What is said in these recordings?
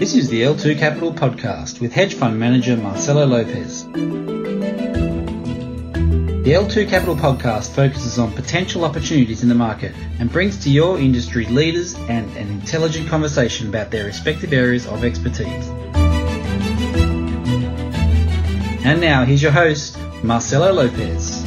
This is the L2 Capital podcast with hedge fund manager Marcelo Lopez. The L2 Capital podcast focuses on potential opportunities in the market and brings to your industry leaders and an intelligent conversation about their respective areas of expertise. And now here's your host, Marcelo Lopez.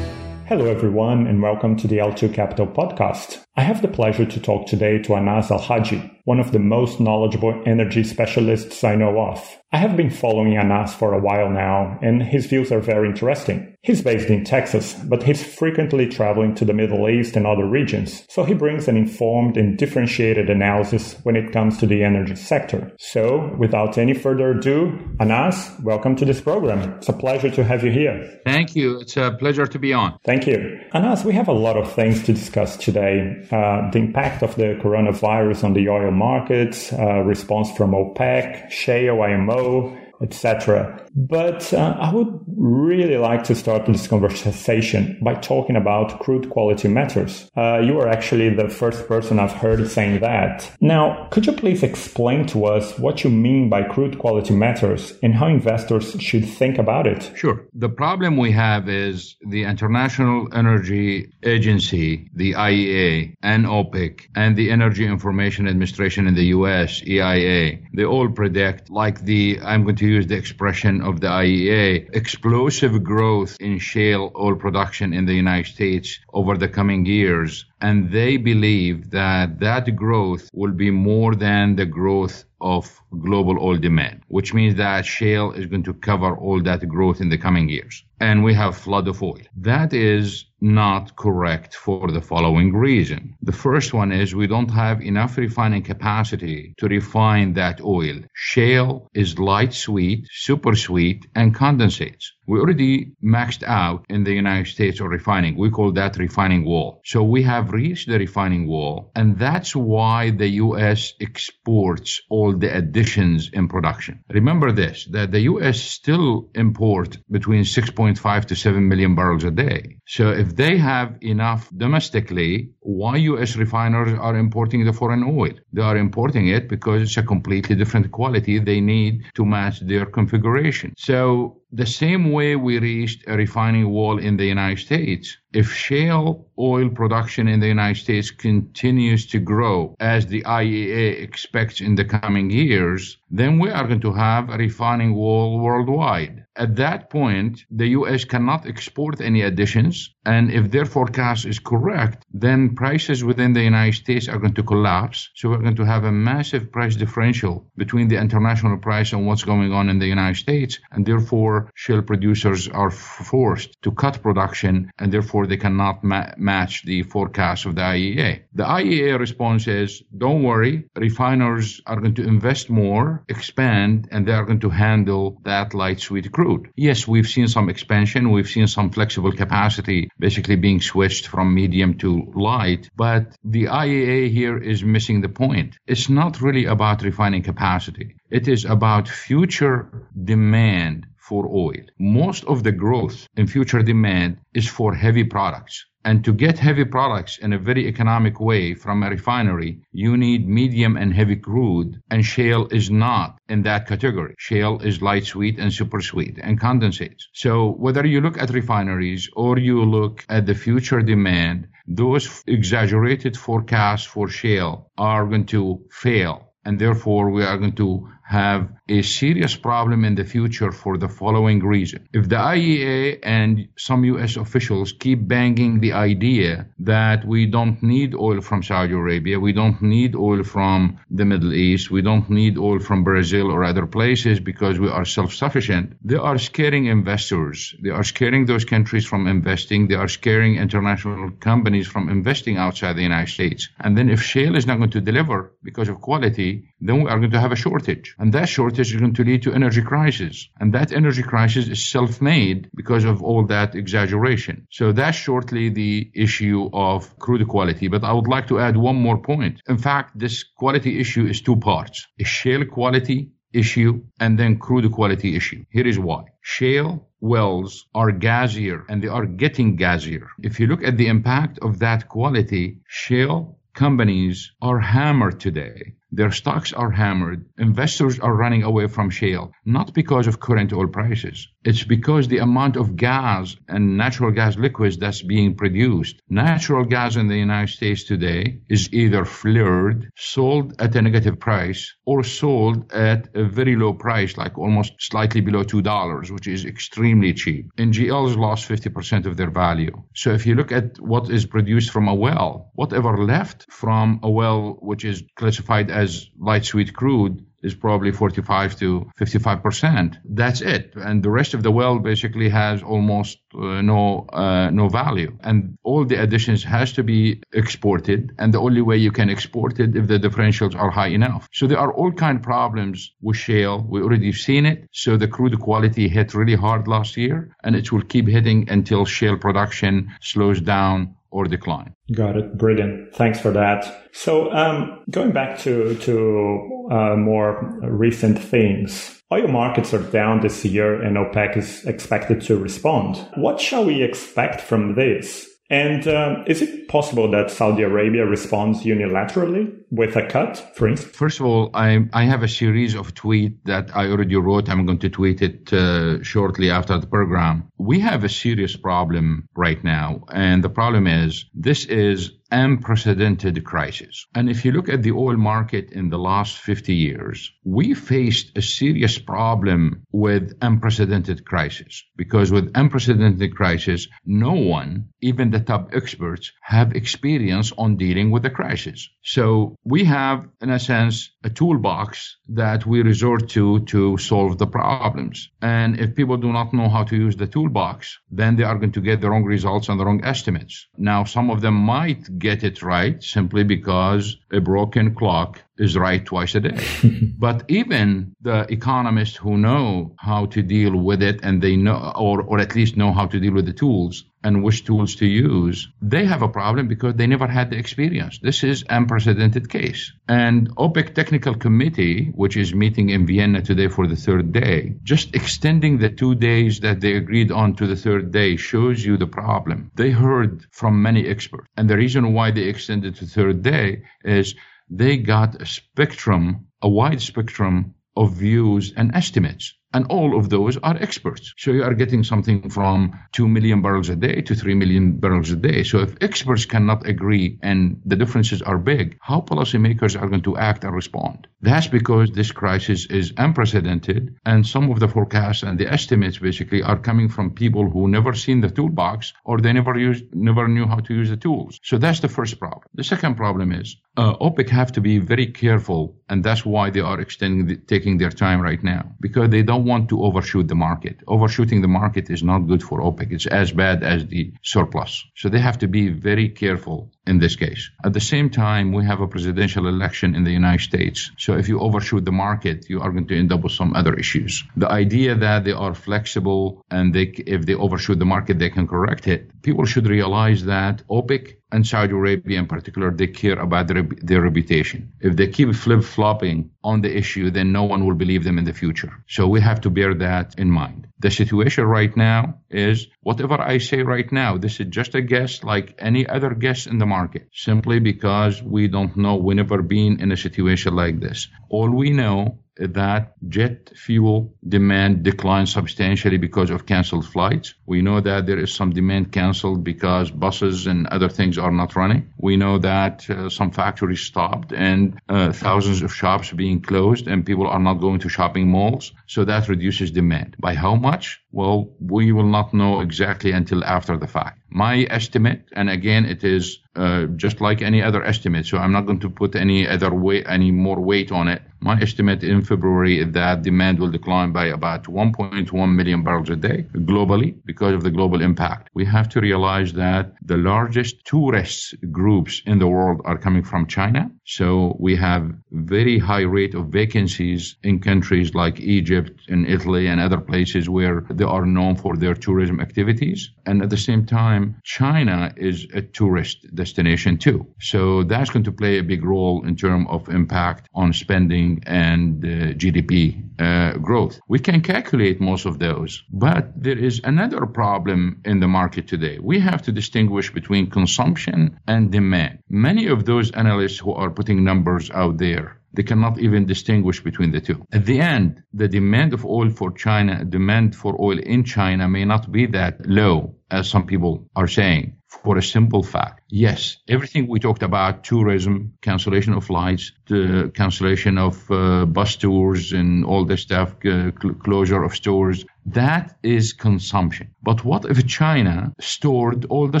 Hello, everyone, and welcome to the L2 Capital podcast. I have the pleasure to talk today to Anas Alhajji, one of the most knowledgeable energy specialists I know of. I have been following Anas for a while now, and his views are very interesting. He's based in Texas, but he's frequently traveling to the Middle East and other regions, so he brings an informed and differentiated analysis when it comes to the energy sector. So, without any further ado, Anas, welcome to this program. It's a pleasure to have you here. Thank you. It's a pleasure to be on. Thank you. Anas, we have a lot of things to discuss today. Uh, the impact of the coronavirus on the oil markets, uh, response from OPEC, shale, IMO, etc. But uh, I would really like to start this conversation by talking about crude quality matters. Uh, you are actually the first person I've heard saying that. Now, could you please explain to us what you mean by crude quality matters and how investors should think about it? Sure. The problem we have is the International Energy Agency, the IEA, and OPEC, and the Energy Information Administration in the US, EIA, they all predict, like the, I'm going to use the expression of the IEA, explosive growth in shale oil production in the United States over the coming years. And they believe that that growth will be more than the growth of global oil demand, which means that shale is going to cover all that growth in the coming years. And we have flood of oil. That is not correct for the following reason. The first one is we don't have enough refining capacity to refine that oil. Shale is light sweet, super sweet, and condensates. We already maxed out in the United States on refining. We call that refining wall. So we have reached the refining wall, and that's why the U.S. exports all the additions in production. Remember this, that the U.S. still import between 6.5 to 7 million barrels a day. So if they have enough domestically, why U.S. refiners are importing the foreign oil? They are importing it because it's a completely different quality they need to match their configuration. So the same way we reached a refining wall in the United States, if shale oil production in the United States continues to grow as the IEA expects in the coming years, then we are going to have a refining wall worldwide. At that point, the US cannot export any additions. And if their forecast is correct, then prices within the United States are going to collapse. So we're going to have a massive price differential between the international price and what's going on in the United States. And therefore, shale producers are forced to cut production and therefore they cannot ma- match the forecast of the IEA. The IEA response is don't worry, refiners are going to invest more, expand, and they are going to handle that light sweet crude. Yes, we've seen some expansion, we've seen some flexible capacity basically being switched from medium to light, but the IEA here is missing the point. It's not really about refining capacity. It is about future demand for oil. Most of the growth in future demand is for heavy products. And to get heavy products in a very economic way from a refinery, you need medium and heavy crude, and shale is not in that category. Shale is light sweet and super sweet and condensates. So whether you look at refineries or you look at the future demand, those exaggerated forecasts for shale are going to fail. And therefore, we are going to have a serious problem in the future for the following reason. If the IEA and some US officials keep banging the idea that we don't need oil from Saudi Arabia, we don't need oil from the Middle East, we don't need oil from Brazil or other places because we are self-sufficient, they are scaring investors. They are scaring those countries from investing. They are scaring international companies from investing outside the United States. And then if shale is not going to deliver because of quality, then we are going to have a shortage. And that shortage is going to lead to energy crisis. And that energy crisis is self-made because of all that exaggeration. So that's shortly the issue of crude quality. But I would like to add one more point. In fact, this quality issue is two parts. A shale quality issue and then crude quality issue. Here is why. Shale wells are gassier and they are getting gassier. If you look at the impact of that quality, shale companies are hammered today their stocks are hammered. Investors are running away from shale, not because of current oil prices. It's because the amount of gas and natural gas liquids that's being produced. Natural gas in the United States today is either flared, sold at a negative price, or sold at a very low price, like almost slightly below $2, which is extremely cheap. NGLs lost 50% of their value. So if you look at what is produced from a well, whatever left from a well, which is classified as light sweet crude, is probably 45 to 55 percent. That's it, and the rest of the well basically has almost uh, no uh, no value. And all the additions has to be exported, and the only way you can export it if the differentials are high enough. So there are all kind of problems with shale. We already seen it. So the crude quality hit really hard last year, and it will keep hitting until shale production slows down or decline. Got it. Brilliant. Thanks for that. So, um, going back to to uh, more recent things, oil markets are down this year, and OPEC is expected to respond. What shall we expect from this? And um, is it possible that Saudi Arabia responds unilaterally with a cut, for instance? First of all, I, I have a series of tweets that I already wrote. I'm going to tweet it uh, shortly after the program. We have a serious problem right now. And the problem is this is unprecedented crisis. And if you look at the oil market in the last 50 years, we faced a serious problem with unprecedented crisis because with unprecedented crisis, no one, even the top experts, have experience on dealing with the crisis. So we have, in a sense, a toolbox that we resort to to solve the problems. And if people do not know how to use the toolbox, then they are going to get the wrong results and the wrong estimates. Now, some of them might get it right simply because a broken clock is right twice a day. but even the economists who know how to deal with it and they know, or, or at least know how to deal with the tools and which tools to use, they have a problem because they never had the experience. This is unprecedented case. And OPEC Technical Committee, which is meeting in Vienna today for the third day, just extending the two days that they agreed on to the third day shows you the problem. They heard from many experts. And the reason why they extended to the third day is they got a spectrum, a wide spectrum of views and estimates. And all of those are experts. So you are getting something from 2 million barrels a day to 3 million barrels a day. So if experts cannot agree and the differences are big, how policymakers are going to act and respond? That's because this crisis is unprecedented and some of the forecasts and the estimates basically are coming from people who never seen the toolbox or they never used, never knew how to use the tools. So that's the first problem. The second problem is uh, OPEC have to be very careful and that's why they are extending, the, taking their time right now because they don't don't want to overshoot the market. Overshooting the market is not good for OPEC. It's as bad as the surplus. So they have to be very careful in this case. At the same time, we have a presidential election in the United States. So if you overshoot the market, you are going to end up with some other issues. The idea that they are flexible and they, if they overshoot the market, they can correct it. People should realize that OPEC and Saudi Arabia in particular, they care about their, their reputation. If they keep flip flopping on the issue, then no one will believe them in the future. So we have to bear that in mind. The situation right now is whatever I say right now, this is just a guess like any other guess in the market, simply because we don't know. We never been in a situation like this. All we know that jet fuel demand declined substantially because of canceled flights. We know that there is some demand canceled because buses and other things are not running. We know that uh, some factories stopped and uh, thousands of shops being closed and people are not going to shopping malls. So that reduces demand. By how much? Well, we will not know exactly until after the fact. My estimate, and again, it is uh, just like any other estimate, so I'm not going to put any other weight, any more weight on it. My estimate in February is that demand will decline by about 1.1 million barrels a day globally because of the global impact. We have to realize that the largest tourist groups in the world are coming from China. So we have very high rate of vacancies in countries like Egypt and Italy and other places where they are known for their tourism activities. And at the same time, China is a tourist destination too. So that's going to play a big role in terms of impact on spending and uh, GDP uh, growth. We can calculate most of those, but there is another problem in the market today. We have to distinguish between consumption and demand. Many of those analysts who are putting numbers out there they cannot even distinguish between the two. At the end, the demand of oil for China, demand for oil in China may not be that low as some people are saying for a simple fact. Yes, everything we talked about, tourism, cancellation of flights, the cancellation of uh, bus tours and all this stuff, uh, cl- closure of stores, that is consumption. But what if China stored all the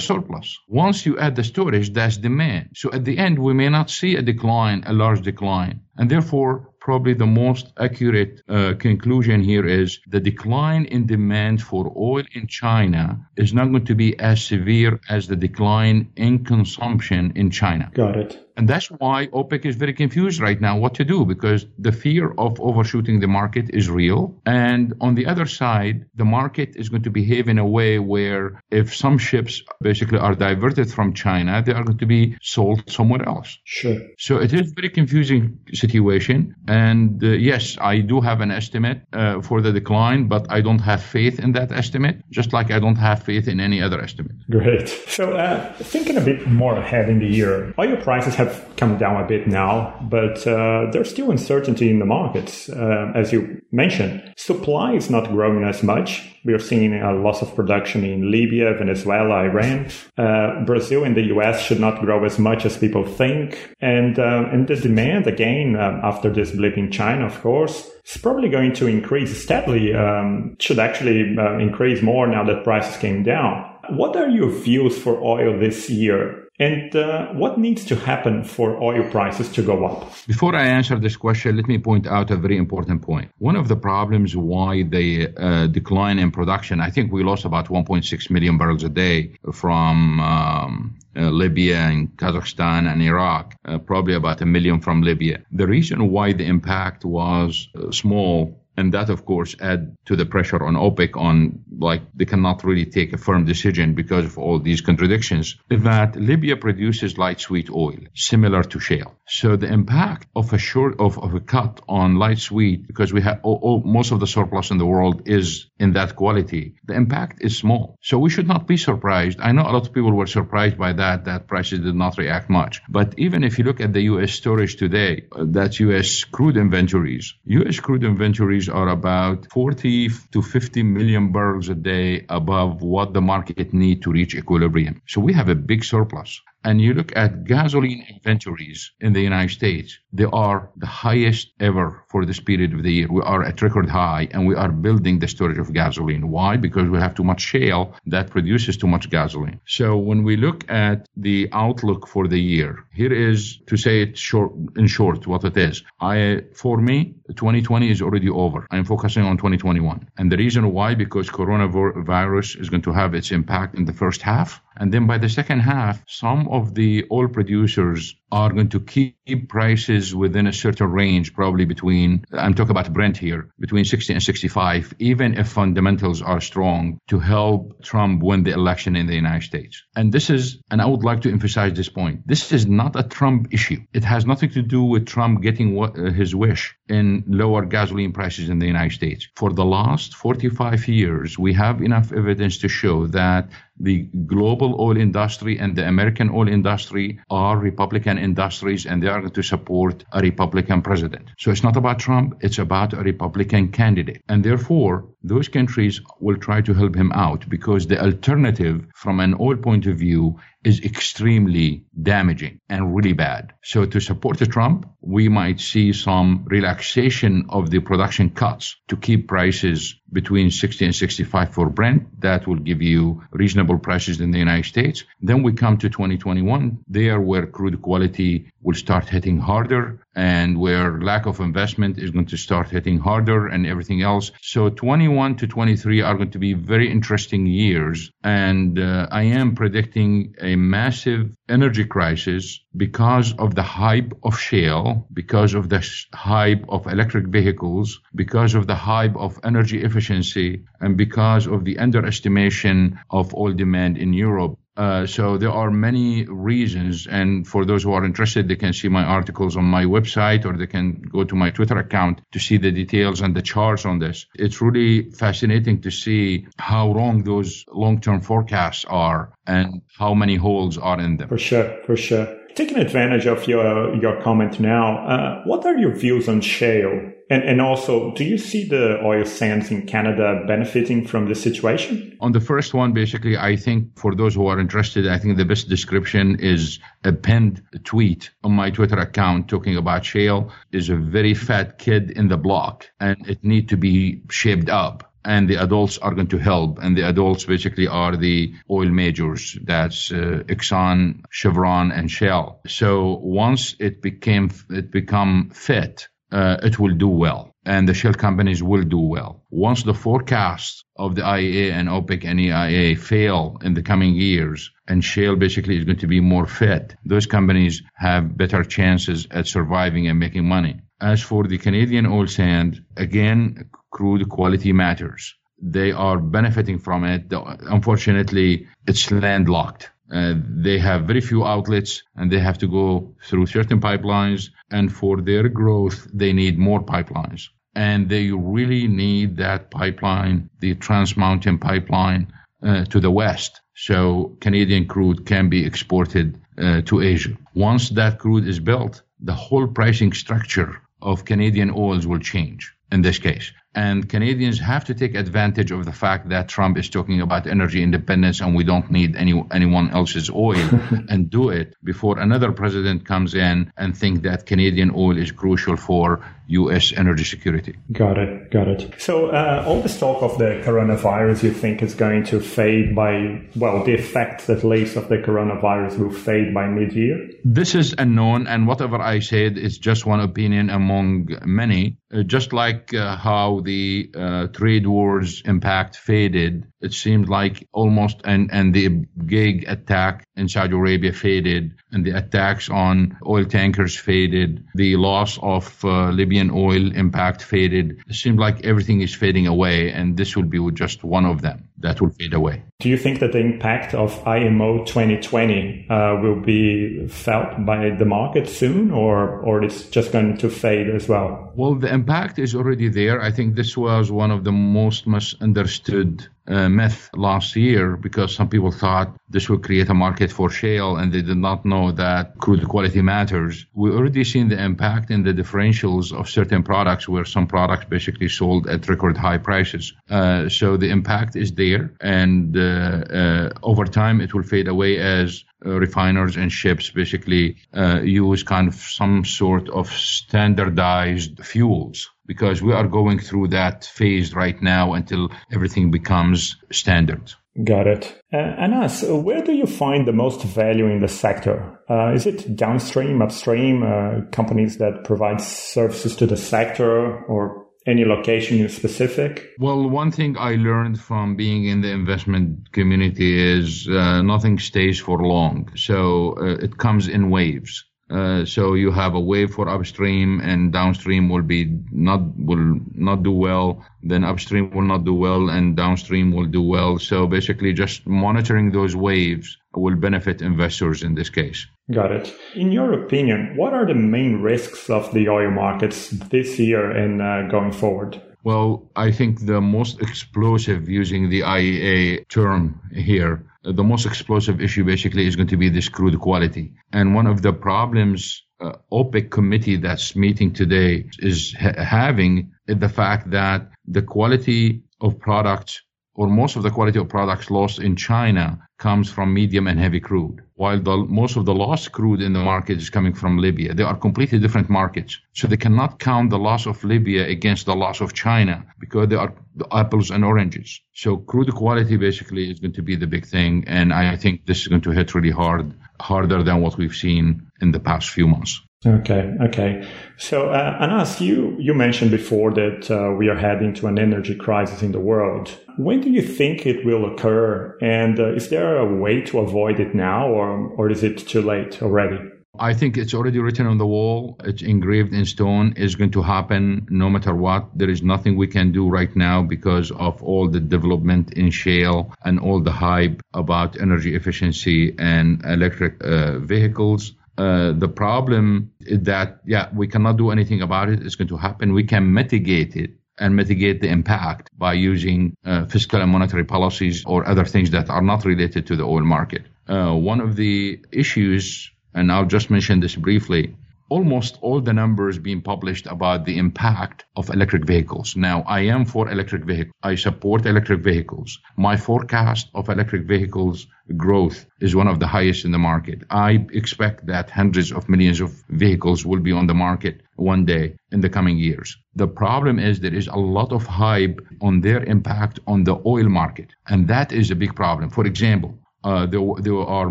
surplus? Once you add the storage, that's demand. So at the end, we may not see a decline, a large decline. And therefore, probably the most accurate uh, conclusion here is the decline in demand for oil in China is not going to be as severe as the decline in consumption in China. Got it. And that's why OPEC is very confused right now what to do because the fear of overshooting the market is real. And on the other side, the market is going to behave in a way where if some ships basically are diverted from China, they are going to be sold somewhere else. Sure. So it is a very confusing situation. And uh, yes, I do have an estimate uh, for the decline, but I don't have faith in that estimate, just like I don't have faith in any other estimate. Great. So uh, thinking a bit more ahead in the year, oil prices have come down a bit now, but uh, there's still uncertainty in the markets. Uh, as you mentioned, supply is not growing as much. We are seeing a loss of production in Libya, Venezuela, Iran. Uh, Brazil and the US should not grow as much as people think. And, uh, and the demand, again, um, after this blip in China, of course, is probably going to increase steadily, um, should actually uh, increase more now that prices came down. What are your views for oil this year? And uh, what needs to happen for oil prices to go up? Before I answer this question, let me point out a very important point. One of the problems why the uh, decline in production, I think we lost about 1.6 million barrels a day from um, uh, Libya and Kazakhstan and Iraq, uh, probably about a million from Libya. The reason why the impact was uh, small and that, of course, add to the pressure on OPEC on like they cannot really take a firm decision because of all these contradictions. That Libya produces light sweet oil, similar to shale. So the impact of a short of, of a cut on light sweet, because we have most of the surplus in the world is in that quality, the impact is small. So we should not be surprised. I know a lot of people were surprised by that, that prices did not react much. But even if you look at the U.S. storage today, uh, that's U.S. crude inventories. U.S. crude inventories are about 40 to 50 million barrels a day above what the market need to reach equilibrium. So we have a big surplus and you look at gasoline inventories in the United States, they are the highest ever for this period of the year. We are at record high and we are building the storage of gasoline. Why? Because we have too much shale that produces too much gasoline. So when we look at the outlook for the year, here is to say it short, in short what it is. I, for me, 2020 is already over. I'm focusing on 2021. And the reason why, because coronavirus is going to have its impact in the first half and then by the second half, some of the oil producers are going to keep prices within a certain range, probably between, I'm talking about Brent here, between 60 and 65, even if fundamentals are strong to help Trump win the election in the United States. And this is, and I would like to emphasize this point, this is not a Trump issue. It has nothing to do with Trump getting what, uh, his wish in lower gasoline prices in the United States. For the last 45 years, we have enough evidence to show that the global oil industry and the American oil industry are Republican industries and they are going to support a Republican president. So it's not about Trump, it's about a Republican candidate. And therefore, those countries will try to help him out because the alternative from an oil point of view is extremely damaging and really bad. So to support the Trump, we might see some relaxation of the production cuts to keep prices between 60 and 65 for Brent. That will give you reasonable prices in the United States. Then we come to 2021, there where crude quality will start hitting harder and where lack of investment is going to start hitting harder and everything else. So 21 to 23 are going to be very interesting years. And uh, I am predicting a massive energy crisis because of the hype of shale, because of the hype of electric vehicles, because of the hype of energy efficiency, and because of the underestimation of oil demand in Europe. Uh, so there are many reasons, and for those who are interested, they can see my articles on my website or they can go to my Twitter account to see the details and the charts on this. It's really fascinating to see how wrong those long-term forecasts are and how many holes are in them. For sure, for sure. Taking advantage of your your comment now, uh, what are your views on shale? And, and also, do you see the oil sands in Canada benefiting from this situation? On the first one, basically, I think for those who are interested, I think the best description is a pinned tweet on my Twitter account talking about shale is a very fat kid in the block and it need to be shaped up and the adults are going to help. And the adults basically are the oil majors. That's uh, Exxon, Chevron, and Shell. So once it became, it become fit, uh, it will do well. And the shell companies will do well. Once the forecasts of the IEA and OPEC and EIA fail in the coming years, and shale basically is going to be more fit, those companies have better chances at surviving and making money. As for the Canadian oil sand, again, crude quality matters. They are benefiting from it. Unfortunately, it's landlocked. Uh, they have very few outlets and they have to go through certain pipelines. And for their growth, they need more pipelines. And they really need that pipeline, the Trans Mountain pipeline uh, to the west. So Canadian crude can be exported uh, to Asia. Once that crude is built, the whole pricing structure of Canadian oils will change in this case. And Canadians have to take advantage of the fact that Trump is talking about energy independence and we don't need any anyone else's oil and do it before another president comes in and think that Canadian oil is crucial for U.S. energy security. Got it. Got it. So uh, all this talk of the coronavirus, you think is going to fade by, well, the effects at least of the coronavirus will fade by mid-year? This is unknown, and whatever I said is just one opinion among many. Uh, just like uh, how the uh, trade wars impact faded, it seemed like almost, and, and the Abqaiq attack in Saudi Arabia faded, and the attacks on oil tankers faded, the loss of uh, Libyan oil impact faded. It seemed like everything is fading away, and this will be just one of them that will fade away. Do you think that the impact of IMO 2020 uh, will be felt by the market soon, or or it's just going to fade as well? Well, the impact is already there. I think this was one of the most misunderstood uh, myth last year because some people thought this will create a market for shale and they did not know that crude quality matters. We already seen the impact in the differentials of certain products where some products basically sold at record high prices. Uh, so the impact is there and uh, uh over time it will fade away as refiners and ships basically uh, use kind of some sort of standardized fuels because we are going through that phase right now until everything becomes standard. Got it. Uh, Anas, where do you find the most value in the sector? Uh, is it downstream, upstream, uh, companies that provide services to the sector, or any location in specific? Well, one thing I learned from being in the investment community is uh, nothing stays for long. So uh, it comes in waves. Uh, so you have a wave for upstream and downstream will be not will not do well then upstream will not do well and downstream will do well so basically just monitoring those waves will benefit investors in this case got it in your opinion what are the main risks of the oil markets this year and uh, going forward well, I think the most explosive, using the IEA term here, the most explosive issue basically is going to be this crude quality. And one of the problems uh, OPEC committee that's meeting today is ha- having the fact that the quality of products or most of the quality of products lost in China comes from medium and heavy crude, while the, most of the lost crude in the market is coming from Libya. They are completely different markets. So they cannot count the loss of Libya against the loss of China because they are apples and oranges. So crude quality basically is going to be the big thing. And I think this is going to hit really hard, harder than what we've seen in the past few months. Okay, okay. So, uh, Anas, you, you mentioned before that uh, we are heading to an energy crisis in the world. When do you think it will occur? And uh, is there a way to avoid it now, or, or is it too late already? I think it's already written on the wall. It's engraved in stone. It's going to happen no matter what. There is nothing we can do right now because of all the development in shale and all the hype about energy efficiency and electric uh, vehicles. Uh, the problem that, yeah, we cannot do anything about it. It's going to happen. We can mitigate it and mitigate the impact by using uh, fiscal and monetary policies or other things that are not related to the oil market. Uh, one of the issues, and I'll just mention this briefly, almost all the numbers being published about the impact of electric vehicles. Now, I am for electric vehicles. I support electric vehicles. My forecast of electric vehicles growth is one of the highest in the market. I expect that hundreds of millions of vehicles will be on the market one day in the coming years. The problem is there is a lot of hype on their impact on the oil market. And that is a big problem. For example, uh, there, there are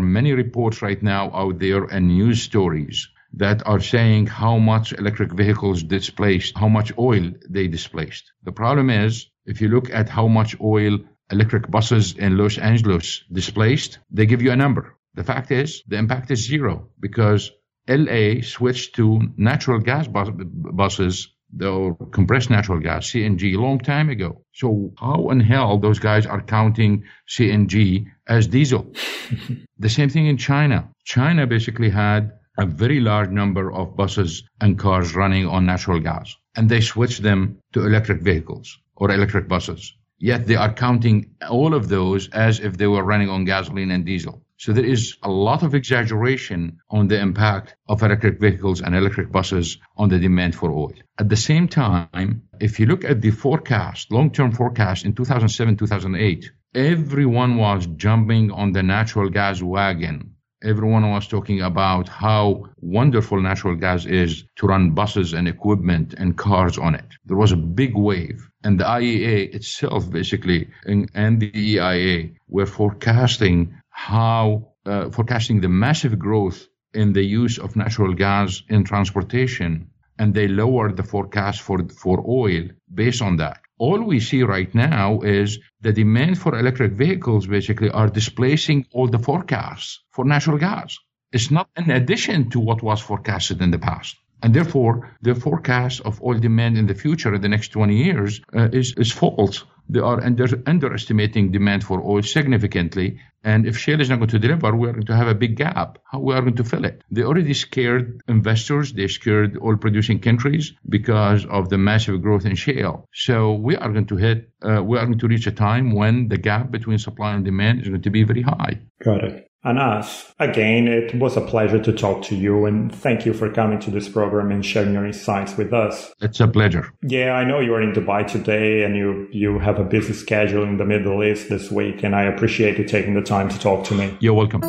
many reports right now out there and news stories that are saying how much electric vehicles displaced, how much oil they displaced. The problem is, if you look at how much oil electric buses in Los Angeles displaced, they give you a number. The fact is, the impact is zero because LA switched to natural gas bus- buses the compressed natural gas, CNG, a long time ago. So how in hell those guys are counting CNG as diesel? the same thing in China. China basically had a very large number of buses and cars running on natural gas, and they switch them to electric vehicles or electric buses. Yet they are counting all of those as if they were running on gasoline and diesel. So there is a lot of exaggeration on the impact of electric vehicles and electric buses on the demand for oil. At the same time, if you look at the forecast, long-term forecast in 2007, 2008, everyone was jumping on the natural gas wagon everyone was talking about how wonderful natural gas is to run buses and equipment and cars on it. There was a big wave. And the IEA itself, basically, and, and the EIA were forecasting how, uh, forecasting the massive growth in the use of natural gas in transportation. And they lowered the forecast for, for oil based on that all we see right now is the demand for electric vehicles basically are displacing all the forecasts for natural gas. It's not an addition to what was forecasted in the past. And therefore, the forecast of oil demand in the future in the next 20 years uh, is, is false they are under, underestimating demand for oil significantly. And if shale is not going to deliver, we are going to have a big gap. How we are going to fill it? They already scared investors. They scared oil producing countries because of the massive growth in shale. So we are going to hit, uh, we are going to reach a time when the gap between supply and demand is going to be very high. Got it. Anas, again, it was a pleasure to talk to you and thank you for coming to this program and sharing your insights with us. It's a pleasure. Yeah, I know you're in Dubai today and you, you have a busy schedule in the Middle East this week and I appreciate you taking the time to talk to me. You're welcome.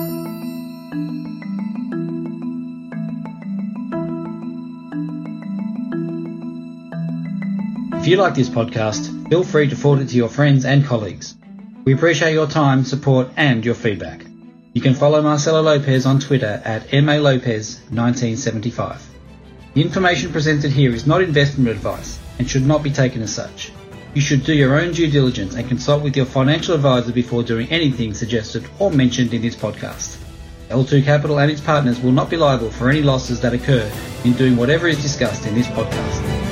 If you like this podcast, feel free to forward it to your friends and colleagues. We appreciate your time, support, and your feedback. You can follow Marcelo Lopez on Twitter at MALopez1975. The information presented here is not investment advice and should not be taken as such. You should do your own due diligence and consult with your financial advisor before doing anything suggested or mentioned in this podcast. L2 Capital and its partners will not be liable for any losses that occur in doing whatever is discussed in this podcast.